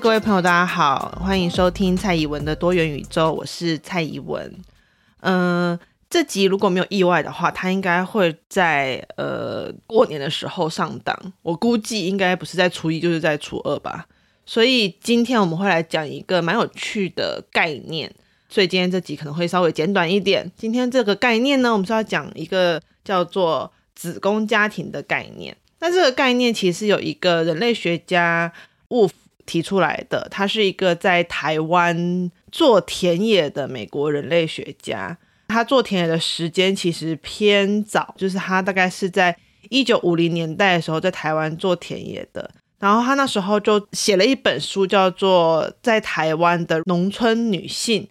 各位朋友，大家好，欢迎收听蔡宜文的多元宇宙，我是蔡宜文。嗯、这集如果没有意外的话，它应该会在呃过年的时候上档。我估计应该不是在初一，就是在初二吧。所以今天我们会来讲一个蛮有趣的概念，所以今天这集可能会稍微简短一点。今天这个概念呢，我们是要讲一个叫做子宫家庭的概念。那这个概念其实有一个人类学家 Wolf 提出来的，他是一个在台湾做田野的美国人类学家。他做田野的时间其实偏早，就是他大概是在一九五零年代的时候在台湾做田野的。然后他那时候就写了一本书，叫做《在台湾的农村女性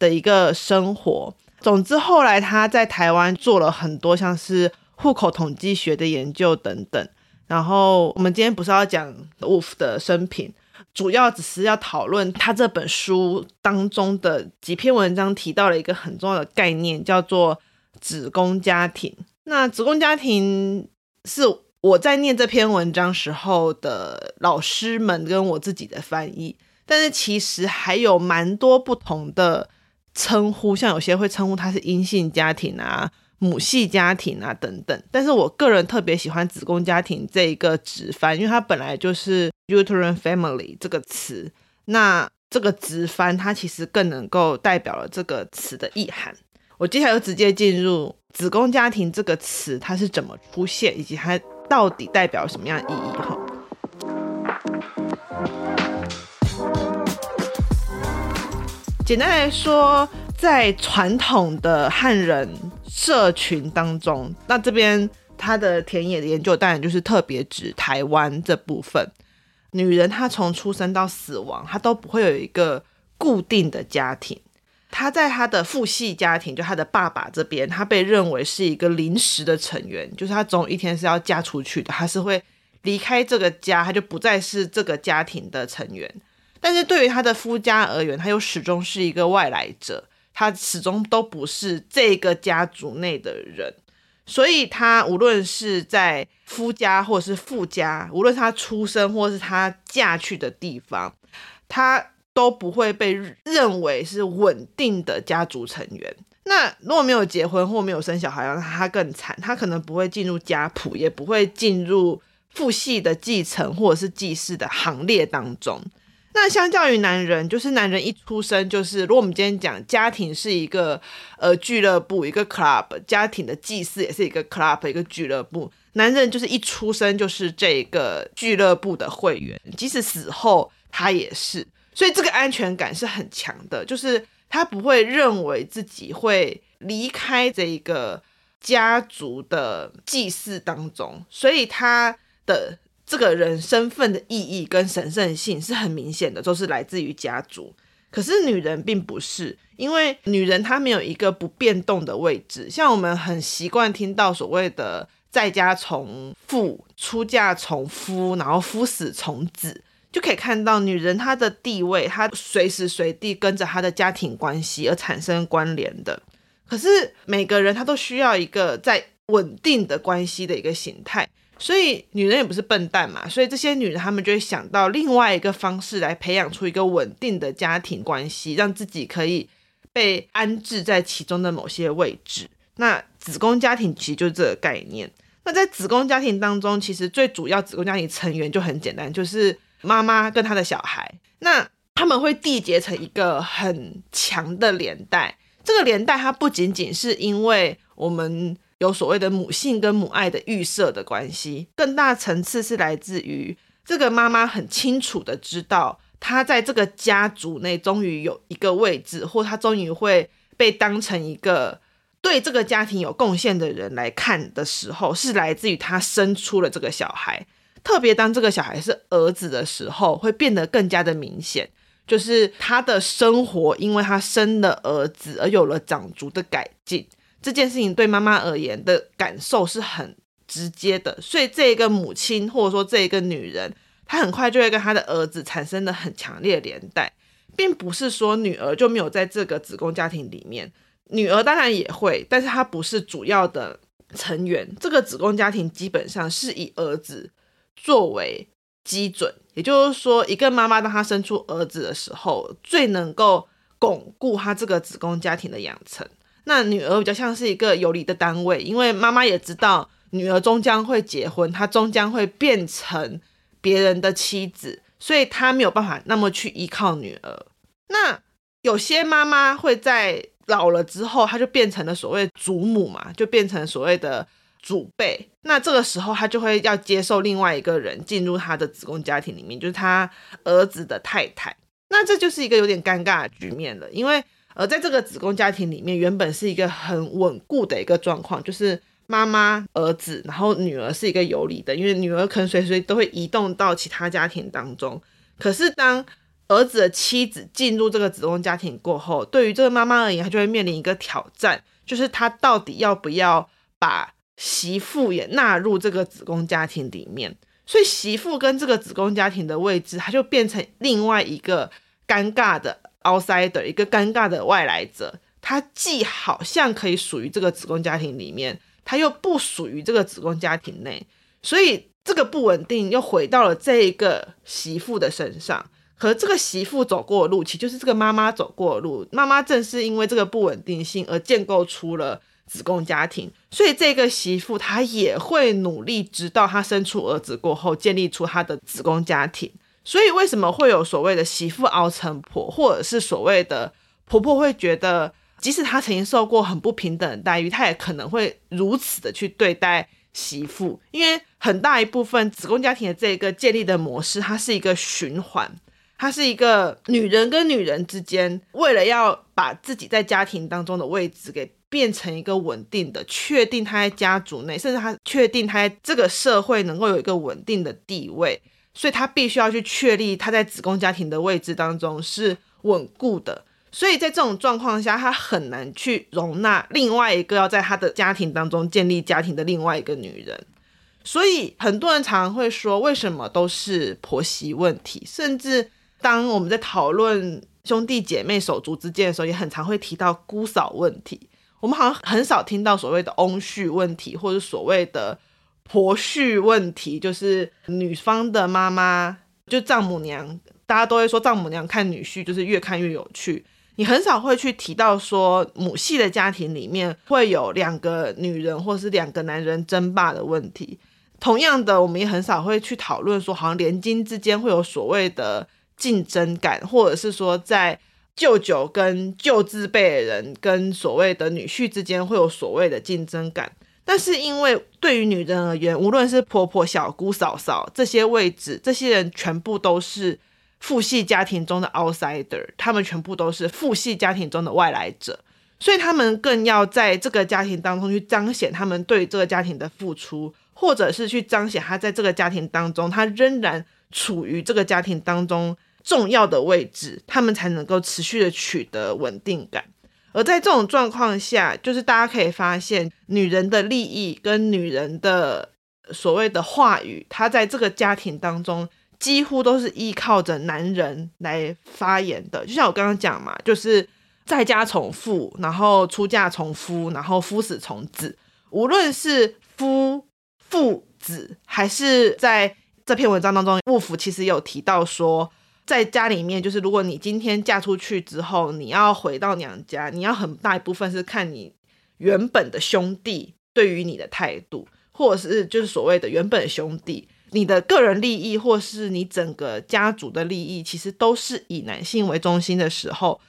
的一个生活》。总之，后来他在台湾做了很多像是户口统计学的研究等等。然后我们今天不是要讲 Wolf 的生平。主要只是要讨论他这本书当中的几篇文章提到了一个很重要的概念，叫做子宫家庭。那子宫家庭是我在念这篇文章时候的老师们跟我自己的翻译，但是其实还有蛮多不同的称呼，像有些会称呼它是阴性家庭啊。母系家庭啊，等等，但是我个人特别喜欢子宫家庭这一个直翻，因为它本来就是 uterine family 这个词，那这个直翻它其实更能够代表了这个词的意涵。我接下来就直接进入子宫家庭这个词，它是怎么出现，以及它到底代表什么样意义哈。简单来说，在传统的汉人社群当中，那这边他的田野的研究当然就是特别指台湾这部分。女人她从出生到死亡，她都不会有一个固定的家庭。她在她的父系家庭，就她的爸爸这边，她被认为是一个临时的成员，就是她总有一天是要嫁出去的，她是会离开这个家，她就不再是这个家庭的成员。但是对于她的夫家而言，她又始终是一个外来者。他始终都不是这个家族内的人，所以他无论是在夫家或者是富家，无论他出生或是他嫁去的地方，他都不会被认为是稳定的家族成员。那如果没有结婚或没有生小孩，让他更惨，他可能不会进入家谱，也不会进入父系的继承或者是继室的行列当中。那相较于男人，就是男人一出生就是，如果我们今天讲家庭是一个呃俱乐部，一个 club，家庭的祭祀也是一个 club，一个俱乐部。男人就是一出生就是这个俱乐部的会员，即使死后他也是，所以这个安全感是很强的，就是他不会认为自己会离开这个家族的祭祀当中，所以他的。这个人身份的意义跟神圣性是很明显的，都是来自于家族。可是女人并不是，因为女人她没有一个不变动的位置。像我们很习惯听到所谓的“在家从父，出嫁从夫，然后夫死从子”，就可以看到女人她的地位，她随时随地跟着她的家庭关系而产生关联的。可是每个人她都需要一个在稳定的关系的一个形态。所以女人也不是笨蛋嘛，所以这些女人她们就会想到另外一个方式来培养出一个稳定的家庭关系，让自己可以被安置在其中的某些位置。那子宫家庭其实就是这个概念。那在子宫家庭当中，其实最主要子宫家庭成员就很简单，就是妈妈跟她的小孩。那他们会缔结成一个很强的连带。这个连带它不仅仅是因为我们。有所谓的母性跟母爱的预设的关系，更大层次是来自于这个妈妈很清楚的知道，她在这个家族内终于有一个位置，或她终于会被当成一个对这个家庭有贡献的人来看的时候，是来自于她生出了这个小孩。特别当这个小孩是儿子的时候，会变得更加的明显。就是他的生活，因为他生了儿子而有了长足的改进。这件事情对妈妈而言的感受是很直接的，所以这一个母亲或者说这一个女人，她很快就会跟她的儿子产生了很强烈的连带，并不是说女儿就没有在这个子宫家庭里面，女儿当然也会，但是她不是主要的成员。这个子宫家庭基本上是以儿子作为基准，也就是说，一个妈妈当她生出儿子的时候，最能够巩固她这个子宫家庭的养成。那女儿比较像是一个有理的单位，因为妈妈也知道女儿终将会结婚，她终将会变成别人的妻子，所以她没有办法那么去依靠女儿。那有些妈妈会在老了之后，她就变成了所谓祖母嘛，就变成所谓的。祖辈，那这个时候她就会要接受另外一个人进入她的子宫家庭里面，就是她儿子的太太。那这就是一个有点尴尬的局面了，因为而，在这个子宫家庭里面，原本是一个很稳固的一个状况，就是妈妈、儿子，然后女儿是一个游离的，因为女儿可能随时都会移动到其他家庭当中。可是当儿子的妻子进入这个子宫家庭过后，对于这个妈妈而言，她就会面临一个挑战，就是她到底要不要把媳妇也纳入这个子宫家庭里面，所以媳妇跟这个子宫家庭的位置，它就变成另外一个尴尬的 outsider，一个尴尬的外来者。他既好像可以属于这个子宫家庭里面，他又不属于这个子宫家庭内，所以这个不稳定又回到了这一个媳妇的身上。可这个媳妇走过的路，其实就是这个妈妈走过的路。妈妈正是因为这个不稳定性而建构出了。子宫家庭，所以这个媳妇她也会努力，直到她生出儿子过后，建立出她的子宫家庭。所以为什么会有所谓的媳妇熬成婆，或者是所谓的婆婆会觉得，即使她曾经受过很不平等的待遇，她也可能会如此的去对待媳妇？因为很大一部分子宫家庭的这个建立的模式，它是一个循环，它是一个女人跟女人之间，为了要把自己在家庭当中的位置给。变成一个稳定的，确定她在家族内，甚至她确定她在这个社会能够有一个稳定的地位，所以他必须要去确立他在子宫家庭的位置当中是稳固的。所以在这种状况下，他很难去容纳另外一个要在他的家庭当中建立家庭的另外一个女人。所以很多人常常会说，为什么都是婆媳问题？甚至当我们在讨论兄弟姐妹手足之间的时候，也很常会提到姑嫂问题。我们好像很少听到所谓的翁婿问题，或者所谓的婆婿问题，就是女方的妈妈，就丈母娘，大家都会说丈母娘看女婿就是越看越有趣。你很少会去提到说母系的家庭里面会有两个女人或是两个男人争霸的问题。同样的，我们也很少会去讨论说，好像连经之间会有所谓的竞争感，或者是说在。舅舅跟舅字辈人跟所谓的女婿之间会有所谓的竞争感，但是因为对于女人而言，无论是婆婆、小姑、嫂嫂这些位置，这些人全部都是父系家庭中的 outsider，他们全部都是父系家庭中的外来者，所以他们更要在这个家庭当中去彰显他们对这个家庭的付出，或者是去彰显他在这个家庭当中，他仍然处于这个家庭当中。重要的位置，他们才能够持续的取得稳定感。而在这种状况下，就是大家可以发现，女人的利益跟女人的所谓的话语，她在这个家庭当中几乎都是依靠着男人来发言的。就像我刚刚讲嘛，就是在家从父，然后出嫁从夫，然后夫死从子。无论是夫、父、子，还是在这篇文章当中，陆甫其实有提到说。在家里面，就是如果你今天嫁出去之后，你要回到娘家，你要很大一部分是看你原本的兄弟对于你的态度，或者是就是所谓的原本的兄弟，你的个人利益，或是你整个家族的利益，其实都是以男性为中心的时候，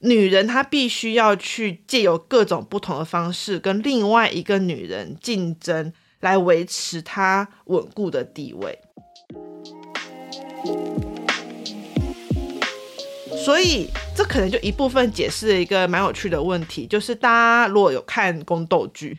女人她必须要去借由各种不同的方式跟另外一个女人竞争，来维持她稳固的地位。所以，这可能就一部分解释了一个蛮有趣的问题，就是大家如果有看宫斗剧，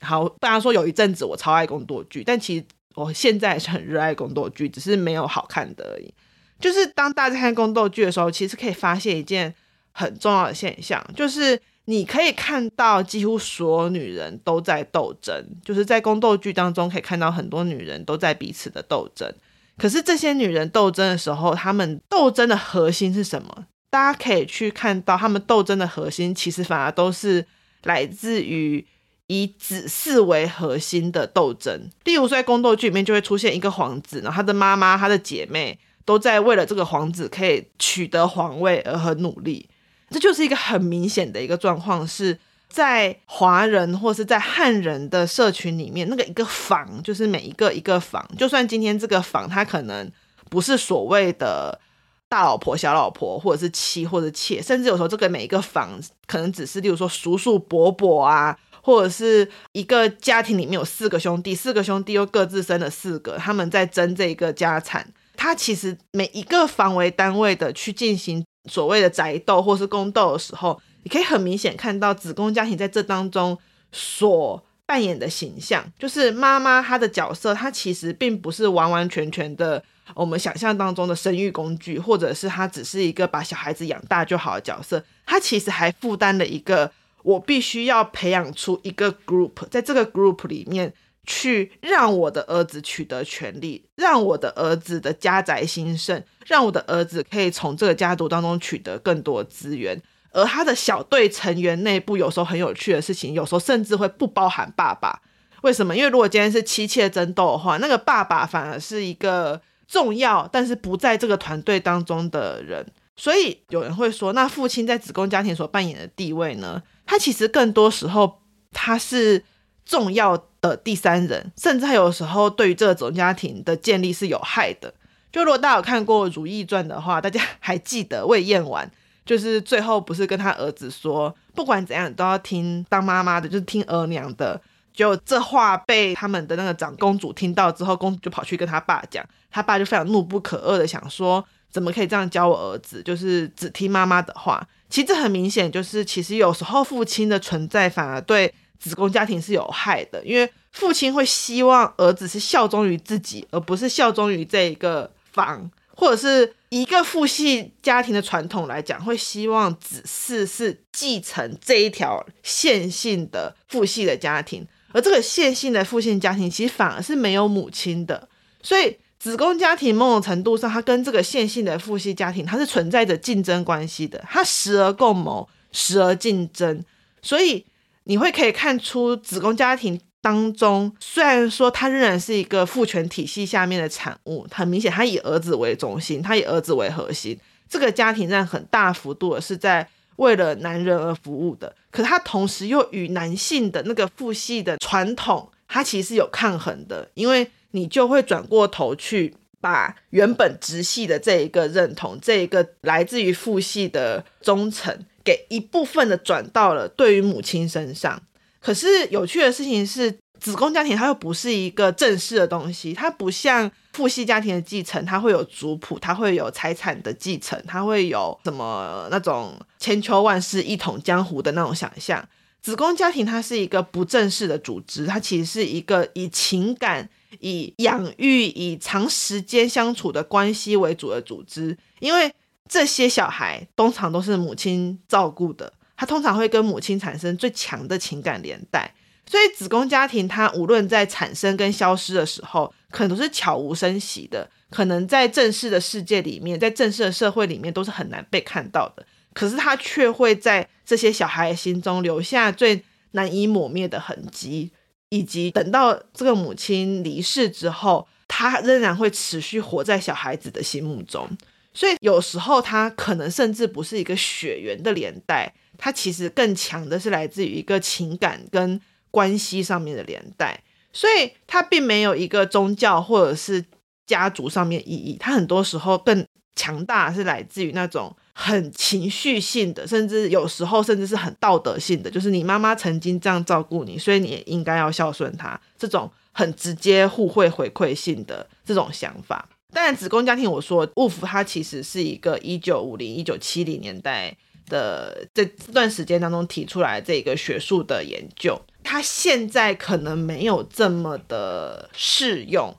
好，大家说有一阵子我超爱宫斗剧，但其实我现在是很热爱宫斗剧，只是没有好看的而已。就是当大家看宫斗剧的时候，其实可以发现一件很重要的现象，就是你可以看到几乎所有女人都在斗争，就是在宫斗剧当中可以看到很多女人都在彼此的斗争。可是这些女人斗争的时候，她们斗争的核心是什么？大家可以去看到，她们斗争的核心其实反而都是来自于以子嗣为核心的斗争。例如说，在宫斗剧里面就会出现一个皇子，然后他的妈妈、他的姐妹都在为了这个皇子可以取得皇位而很努力。这就是一个很明显的一个状况是。在华人或是在汉人的社群里面，那个一个房就是每一个一个房，就算今天这个房它可能不是所谓的大老婆、小老婆，或者是妻或者妾，甚至有时候这个每一个房可能只是，例如说叔叔伯伯啊，或者是一个家庭里面有四个兄弟，四个兄弟又各自生了四个，他们在争这一个家产。他其实每一个房为单位的去进行所谓的宅斗或是宫斗的时候。你可以很明显看到子宫家庭在这当中所扮演的形象，就是妈妈她的角色，她其实并不是完完全全的我们想象当中的生育工具，或者是她只是一个把小孩子养大就好的角色，她其实还负担了一个我必须要培养出一个 group，在这个 group 里面去让我的儿子取得权利，让我的儿子的家宅兴盛，让我的儿子可以从这个家族当中取得更多资源。而他的小队成员内部有时候很有趣的事情，有时候甚至会不包含爸爸。为什么？因为如果今天是妻妾争斗的话，那个爸爸反而是一个重要但是不在这个团队当中的人。所以有人会说，那父亲在子宫家庭所扮演的地位呢？他其实更多时候他是重要的第三人，甚至他有时候对于这个子宫家庭的建立是有害的。就如果大家有看过《如懿传》的话，大家还记得魏嬿婉。就是最后不是跟他儿子说，不管怎样都要听当妈妈的，就是听额娘的。就这话被他们的那个长公主听到之后，公主就跑去跟他爸讲，他爸就非常怒不可遏的想说，怎么可以这样教我儿子，就是只听妈妈的话。其实这很明显，就是其实有时候父亲的存在反而对子宫家庭是有害的，因为父亲会希望儿子是效忠于自己，而不是效忠于这一个房，或者是。一个父系家庭的传统来讲，会希望子嗣是继承这一条线性的父系的家庭，而这个线性的父系家庭其实反而是没有母亲的，所以子宫家庭某种程度上，它跟这个线性的父系家庭，它是存在着竞争关系的，它时而共谋，时而竞争，所以你会可以看出子宫家庭。当中虽然说他仍然是一个父权体系下面的产物，很明显他以儿子为中心，他以儿子为核心，这个家庭上很大幅度的是在为了男人而服务的。可他同时又与男性的那个父系的传统，他其实是有抗衡的，因为你就会转过头去把原本直系的这一个认同，这一个来自于父系的忠诚，给一部分的转到了对于母亲身上。可是有趣的事情是，子宫家庭它又不是一个正式的东西，它不像父系家庭的继承，它会有族谱，它会有财产的继承，它会有什么那种千秋万世一统江湖的那种想象。子宫家庭它是一个不正式的组织，它其实是一个以情感、以养育、以长时间相处的关系为主的组织，因为这些小孩通常都是母亲照顾的。他通常会跟母亲产生最强的情感连带，所以子宫家庭它无论在产生跟消失的时候，可能都是悄无声息的，可能在正式的世界里面，在正式的社会里面都是很难被看到的。可是他却会在这些小孩心中留下最难以抹灭的痕迹，以及等到这个母亲离世之后，他仍然会持续活在小孩子的心目中。所以有时候他可能甚至不是一个血缘的连带。它其实更强的是来自于一个情感跟关系上面的连带，所以它并没有一个宗教或者是家族上面意义。它很多时候更强大是来自于那种很情绪性的，甚至有时候甚至是很道德性的，就是你妈妈曾经这样照顾你，所以你也应该要孝顺她。这种很直接互惠回馈性的这种想法。当然，子宫家庭，我说雾府它其实是一个一九五零一九七零年代。的这这段时间当中提出来这个学术的研究，它现在可能没有这么的适用，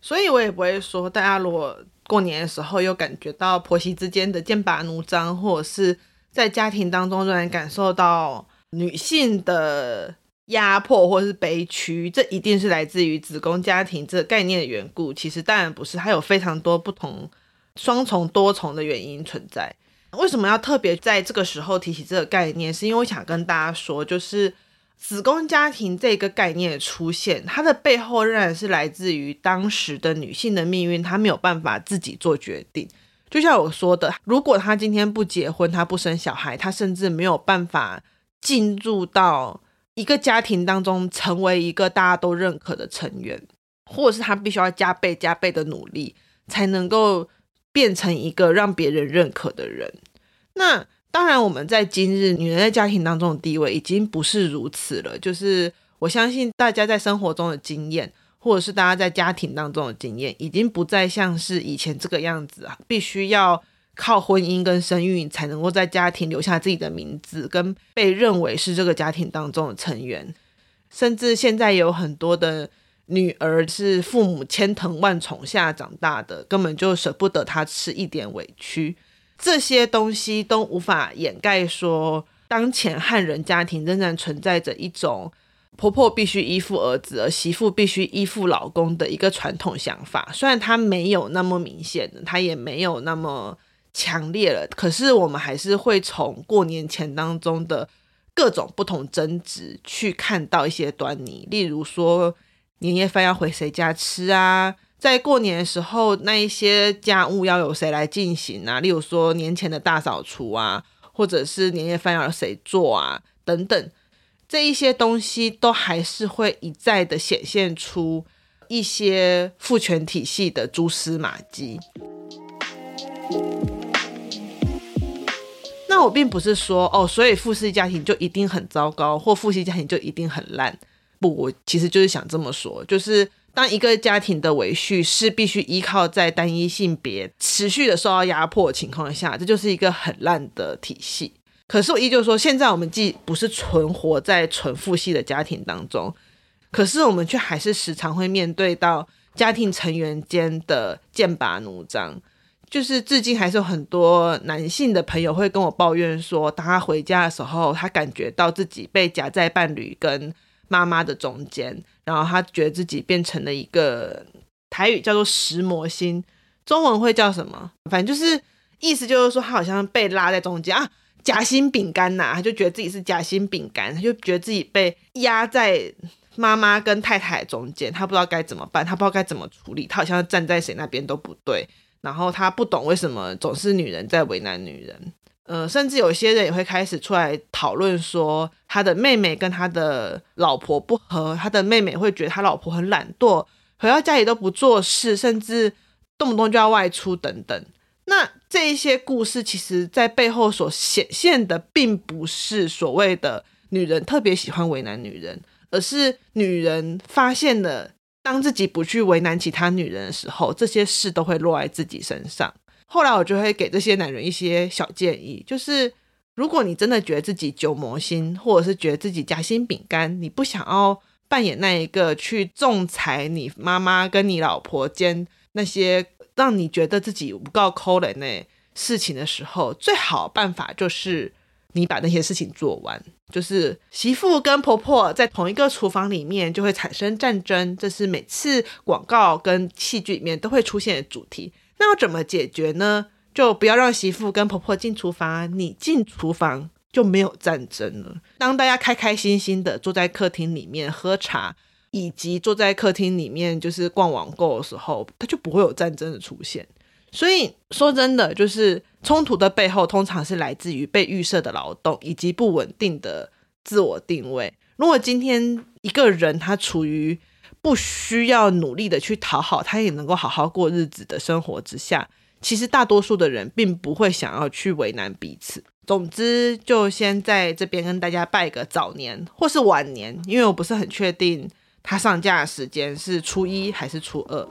所以我也不会说大家如果过年的时候又感觉到婆媳之间的剑拔弩张，或者是在家庭当中仍然感受到女性的压迫或是悲屈，这一定是来自于子宫家庭这个概念的缘故。其实当然不是，它有非常多不同、双重、多重的原因存在。为什么要特别在这个时候提起这个概念？是因为我想跟大家说，就是子宫家庭这个概念的出现，它的背后仍然是来自于当时的女性的命运，她没有办法自己做决定。就像我说的，如果她今天不结婚，她不生小孩，她甚至没有办法进入到一个家庭当中，成为一个大家都认可的成员，或者是她必须要加倍加倍的努力，才能够。变成一个让别人认可的人，那当然，我们在今日女人在家庭当中的地位已经不是如此了。就是我相信大家在生活中的经验，或者是大家在家庭当中的经验，已经不再像是以前这个样子啊，必须要靠婚姻跟生育才能够在家庭留下自己的名字，跟被认为是这个家庭当中的成员。甚至现在有很多的。女儿是父母千疼万宠下长大的，根本就舍不得她吃一点委屈。这些东西都无法掩盖说，当前汉人家庭仍然存在着一种婆婆必须依附儿子，而媳妇必须依附老公的一个传统想法。虽然它没有那么明显的，它也没有那么强烈了，可是我们还是会从过年前当中的各种不同争执去看到一些端倪，例如说。年夜饭要回谁家吃啊？在过年的时候，那一些家务要由谁来进行啊？例如说年前的大扫除啊，或者是年夜饭要谁做啊？等等，这一些东西都还是会一再的显现出一些父权体系的蛛丝马迹。那我并不是说哦，所以父系家庭就一定很糟糕，或父系家庭就一定很烂。我其实就是想这么说，就是当一个家庭的维续是必须依靠在单一性别持续的受到压迫的情况下，这就是一个很烂的体系。可是我依旧说，现在我们既不是存活在纯父系的家庭当中，可是我们却还是时常会面对到家庭成员间的剑拔弩张。就是至今还是有很多男性的朋友会跟我抱怨说，当他回家的时候，他感觉到自己被夹在伴侣跟妈妈的中间，然后他觉得自己变成了一个台语叫做石魔心，中文会叫什么？反正就是意思就是说他好像被拉在中间啊，夹心饼干呐、他就觉得自己是夹心饼干，他就觉得自己被压在妈妈跟太太中间，他不知道该怎么办，他不知道该怎么处理，他好像站在谁那边都不对，然后他不懂为什么总是女人在为难女人。呃，甚至有些人也会开始出来讨论说，他的妹妹跟他的老婆不和，他的妹妹会觉得他老婆很懒惰，回到家里都不做事，甚至动不动就要外出等等。那这一些故事，其实在背后所显现的，并不是所谓的女人特别喜欢为难女人，而是女人发现了，当自己不去为难其他女人的时候，这些事都会落在自己身上。后来我就会给这些男人一些小建议，就是如果你真的觉得自己久磨心，或者是觉得自己夹心饼干，你不想要扮演那一个去仲裁你妈妈跟你老婆间那些让你觉得自己不够抠人的事情的时候，最好办法就是你把那些事情做完。就是媳妇跟婆婆在同一个厨房里面就会产生战争，这是每次广告跟戏剧里面都会出现的主题。那要怎么解决呢？就不要让媳妇跟婆婆进厨房，你进厨房就没有战争了。当大家开开心心的坐在客厅里面喝茶，以及坐在客厅里面就是逛网购的时候，它就不会有战争的出现。所以说真的，就是冲突的背后通常是来自于被预设的劳动以及不稳定的自我定位。如果今天一个人他处于不需要努力的去讨好，他也能够好好过日子的生活之下，其实大多数的人并不会想要去为难彼此。总之，就先在这边跟大家拜个早年或是晚年，因为我不是很确定他上架的时间是初一还是初二。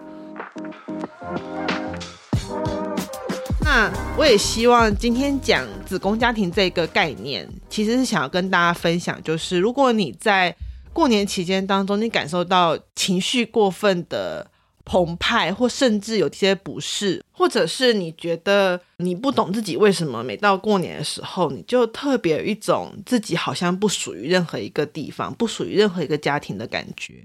那我也希望今天讲子宫家庭这个概念，其实是想要跟大家分享，就是如果你在过年期间当中，你感受到情绪过分的澎湃，或甚至有些不适，或者是你觉得你不懂自己为什么每到过年的时候，你就特别有一种自己好像不属于任何一个地方，不属于任何一个家庭的感觉。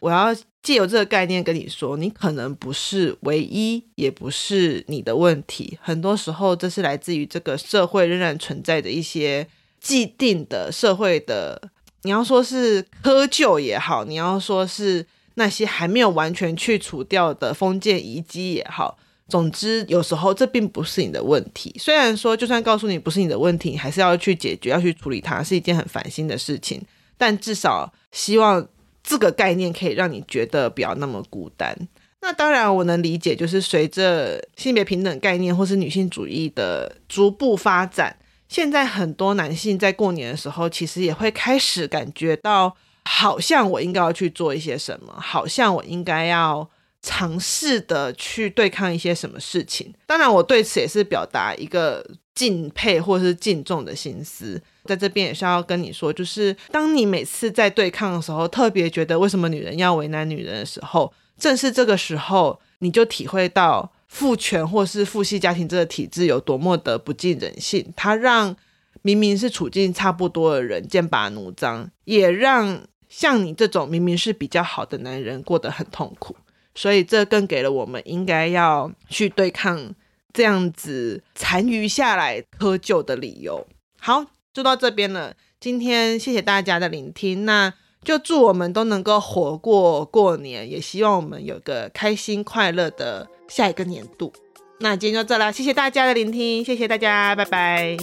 我要借由这个概念跟你说，你可能不是唯一，也不是你的问题。很多时候，这是来自于这个社会仍然存在的一些既定的社会的，你要说是窠臼也好，你要说是那些还没有完全去除掉的封建遗迹也好。总之，有时候这并不是你的问题。虽然说，就算告诉你不是你的问题，你还是要去解决，要去处理它，是一件很烦心的事情。但至少希望。这个概念可以让你觉得不要那么孤单。那当然，我能理解，就是随着性别平等概念或是女性主义的逐步发展，现在很多男性在过年的时候，其实也会开始感觉到，好像我应该要去做一些什么，好像我应该要尝试的去对抗一些什么事情。当然，我对此也是表达一个敬佩或是敬重的心思。在这边也是要跟你说，就是当你每次在对抗的时候，特别觉得为什么女人要为难女人的时候，正是这个时候，你就体会到父权或是父系家庭这个体制有多么的不近人性。它让明明是处境差不多的人剑拔弩张，也让像你这种明明是比较好的男人过得很痛苦。所以这更给了我们应该要去对抗这样子残余下来窠臼的理由。好。就到这边了，今天谢谢大家的聆听，那就祝我们都能够活过过年，也希望我们有个开心快乐的下一个年度。那今天就这了，谢谢大家的聆听，谢谢大家，拜拜。